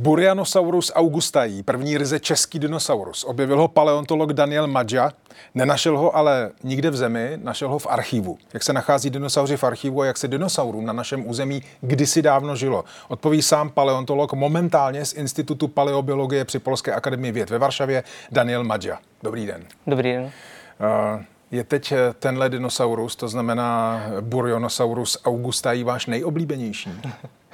Burianosaurus augustaí, první ryze český dinosaurus. Objevil ho paleontolog Daniel Madja, nenašel ho ale nikde v zemi, našel ho v archivu. Jak se nachází dinosauři v archivu a jak se dinosaurům na našem území kdysi dávno žilo? Odpoví sám paleontolog momentálně z Institutu paleobiologie při Polské akademii věd ve Varšavě Daniel Madja. Dobrý den. Dobrý den. Uh, je teď tenhle dinosaurus, to znamená Burionosaurus augustaí, váš nejoblíbenější?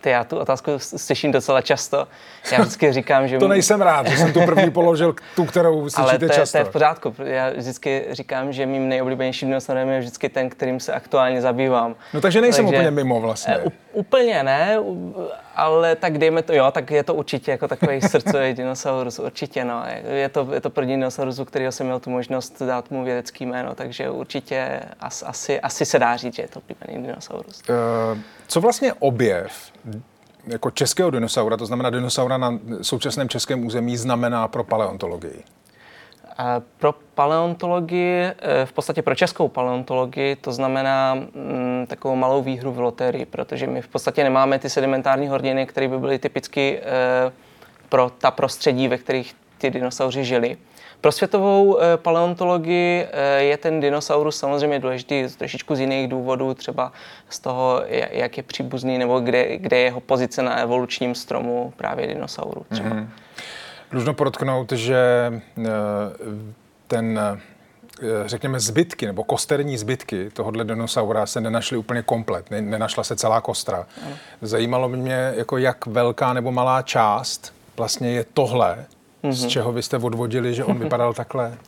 Ty já tu otázku slyším docela často. Já vždycky říkám, že... to nejsem rád, že jsem tu první položil, tu, kterou slyšíte Ale to je, často. to je v pořádku. Já vždycky říkám, že mým nejoblíbenějším dinosaurem je vždycky ten, kterým se aktuálně zabývám. No takže nejsem takže, úplně mimo vlastně. Uh, úplně ne, ale tak dejme to, jo, tak je to určitě jako takový srdcový dinosaurus, určitě, no. Je to, je to první dinosaurus, u kterého jsem měl tu možnost dát mu vědecký jméno, takže určitě as, asi, asi se dá říct, že je to oblíbený dinosaurus. Uh, co vlastně objev jako českého dinosaura, to znamená dinosaura na současném českém území, znamená pro paleontologii? Pro paleontologii, eh, v podstatě pro českou paleontologii, to znamená mm, takovou malou výhru v loterii, protože my v podstatě nemáme ty sedimentární horniny, které by byly typicky eh, pro ta prostředí, ve kterých ty dinosauři žili. Pro světovou eh, paleontologii je ten dinosaurus samozřejmě důležitý z trošičku z jiných důvodů, třeba z toho, jak je příbuzný nebo kde, kde je jeho pozice na evolučním stromu právě dinosauru třeba. Mm-hmm. Dlužno podotknout, že eh, ten eh, řekněme, zbytky nebo kosterní zbytky tohohle dinosaura se nenašly úplně komplet, ne, nenašla se celá kostra. Zajímalo mě, jako jak velká nebo malá část vlastně je tohle, mm-hmm. z čeho vy jste odvodili, že on vypadal takhle?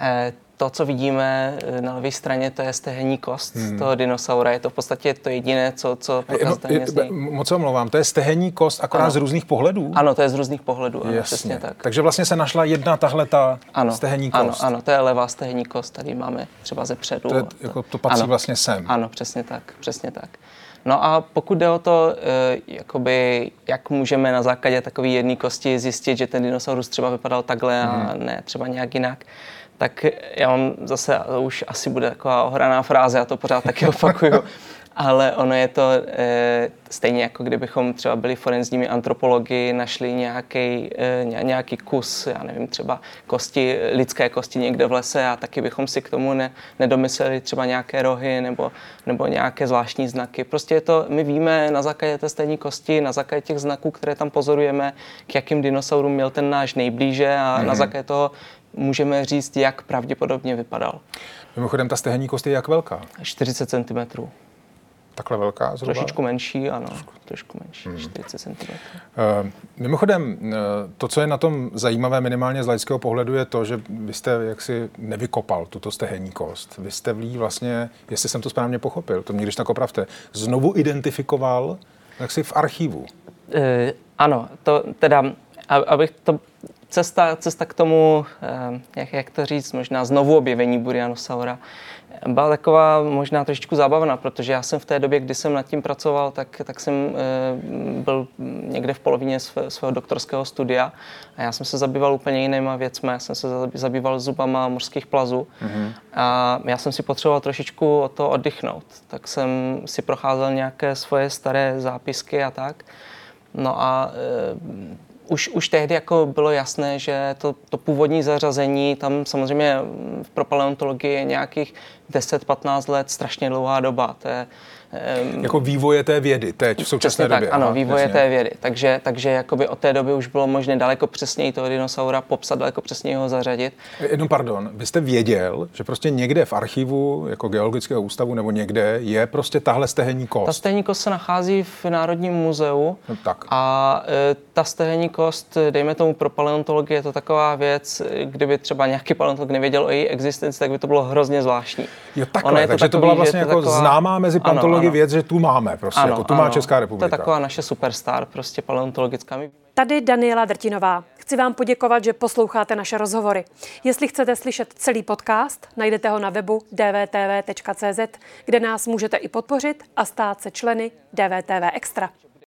To, co vidíme eh, na levé straně, to je stehenní kost hmm. toho dinosaura. Je to v podstatě to jediné, co, co prokazatelně no, Moc omlouvám, to je stehenní kost akorát ano. z různých pohledů? Ano, to je z různých pohledů, ano, přesně tak. Takže vlastně se našla jedna tahle ta ano, stehenní kost. Ano, ano, to je levá stehenní kost, tady máme třeba ze předu. To, je, jako, to patří ano, vlastně sem. Ano, přesně tak, přesně tak. No a pokud jde o to, eh, jakoby, jak můžeme na základě takové jedné kosti zjistit, že ten dinosaurus třeba vypadal takhle a hmm. ne třeba nějak jinak, tak já mám zase, už asi bude taková ohraná fráze, já to pořád taky opakuju, ale ono je to e, stejně jako kdybychom třeba byli forenzními antropologi, našli nějaký, e, nějaký kus, já nevím, třeba kosti, lidské kosti někde v lese a taky bychom si k tomu ne, nedomysleli třeba nějaké rohy nebo, nebo nějaké zvláštní znaky. Prostě je to, my víme na základě té stejné kosti, na základě těch znaků, které tam pozorujeme, k jakým dinosaurům měl ten náš nejblíže a mm-hmm. na mhm. základě toho můžeme říct, jak pravděpodobně vypadal. Mimochodem, ta stehenní kost je jak velká? 40 cm. Takhle velká zhruba? Trošičku menší, ano. Trošku menší, hmm. 40 cm. Uh, mimochodem, uh, to, co je na tom zajímavé minimálně z laického pohledu, je to, že vy jste jaksi nevykopal tuto stehenní kost. Vy jste v ní vlastně, jestli jsem to správně pochopil, to mě když tak opravte, znovu identifikoval jaksi v archivu. Uh, ano, to teda, abych to cesta, cesta k tomu, eh, jak, jak to říct, možná znovu objevení Burianosaura, byla taková možná trošičku zábavná, protože já jsem v té době, kdy jsem nad tím pracoval, tak, tak jsem e, byl někde v polovině své, svého doktorského studia a já jsem se zabýval úplně jinýma věcmi. Já jsem se zabýval zubama mořských plazů mm-hmm. a já jsem si potřeboval trošičku o to oddychnout. Tak jsem si procházel nějaké svoje staré zápisky a tak. No a e, už, už tehdy jako bylo jasné, že to, to původní zařazení, tam samozřejmě pro paleontologii je nějakých 10-15 let strašně dlouhá doba. To je, Um, jako vývoje té vědy teď v současné Přesně době. Tak, ano, vývoje jasně. té vědy. Takže, takže jakoby od té doby už bylo možné daleko přesněji toho dinosaura popsat, daleko přesněji ho zařadit. Jenom pardon, vy jste věděl, že prostě někde v archivu jako geologického ústavu nebo někde je prostě tahle stehenní kost. Ta stehenní kost se nachází v Národním muzeu no, tak. a e, ta stehenní kost, dejme tomu pro paleontologii, je to taková věc, kdyby třeba nějaký paleontolog nevěděl o její existenci, tak by to bylo hrozně zvláštní. Jo, takhle, je to takže takový, to byla vlastně jako taková... známá mezi paleontology ano, věc, že tu máme prostě, ano, jako tu ano. má Česká republika. To je taková naše superstar, prostě paleontologická. Tady Daniela Drtinová. Chci vám poděkovat, že posloucháte naše rozhovory. Jestli chcete slyšet celý podcast, najdete ho na webu dvtv.cz, kde nás můžete i podpořit a stát se členy DVTV Extra.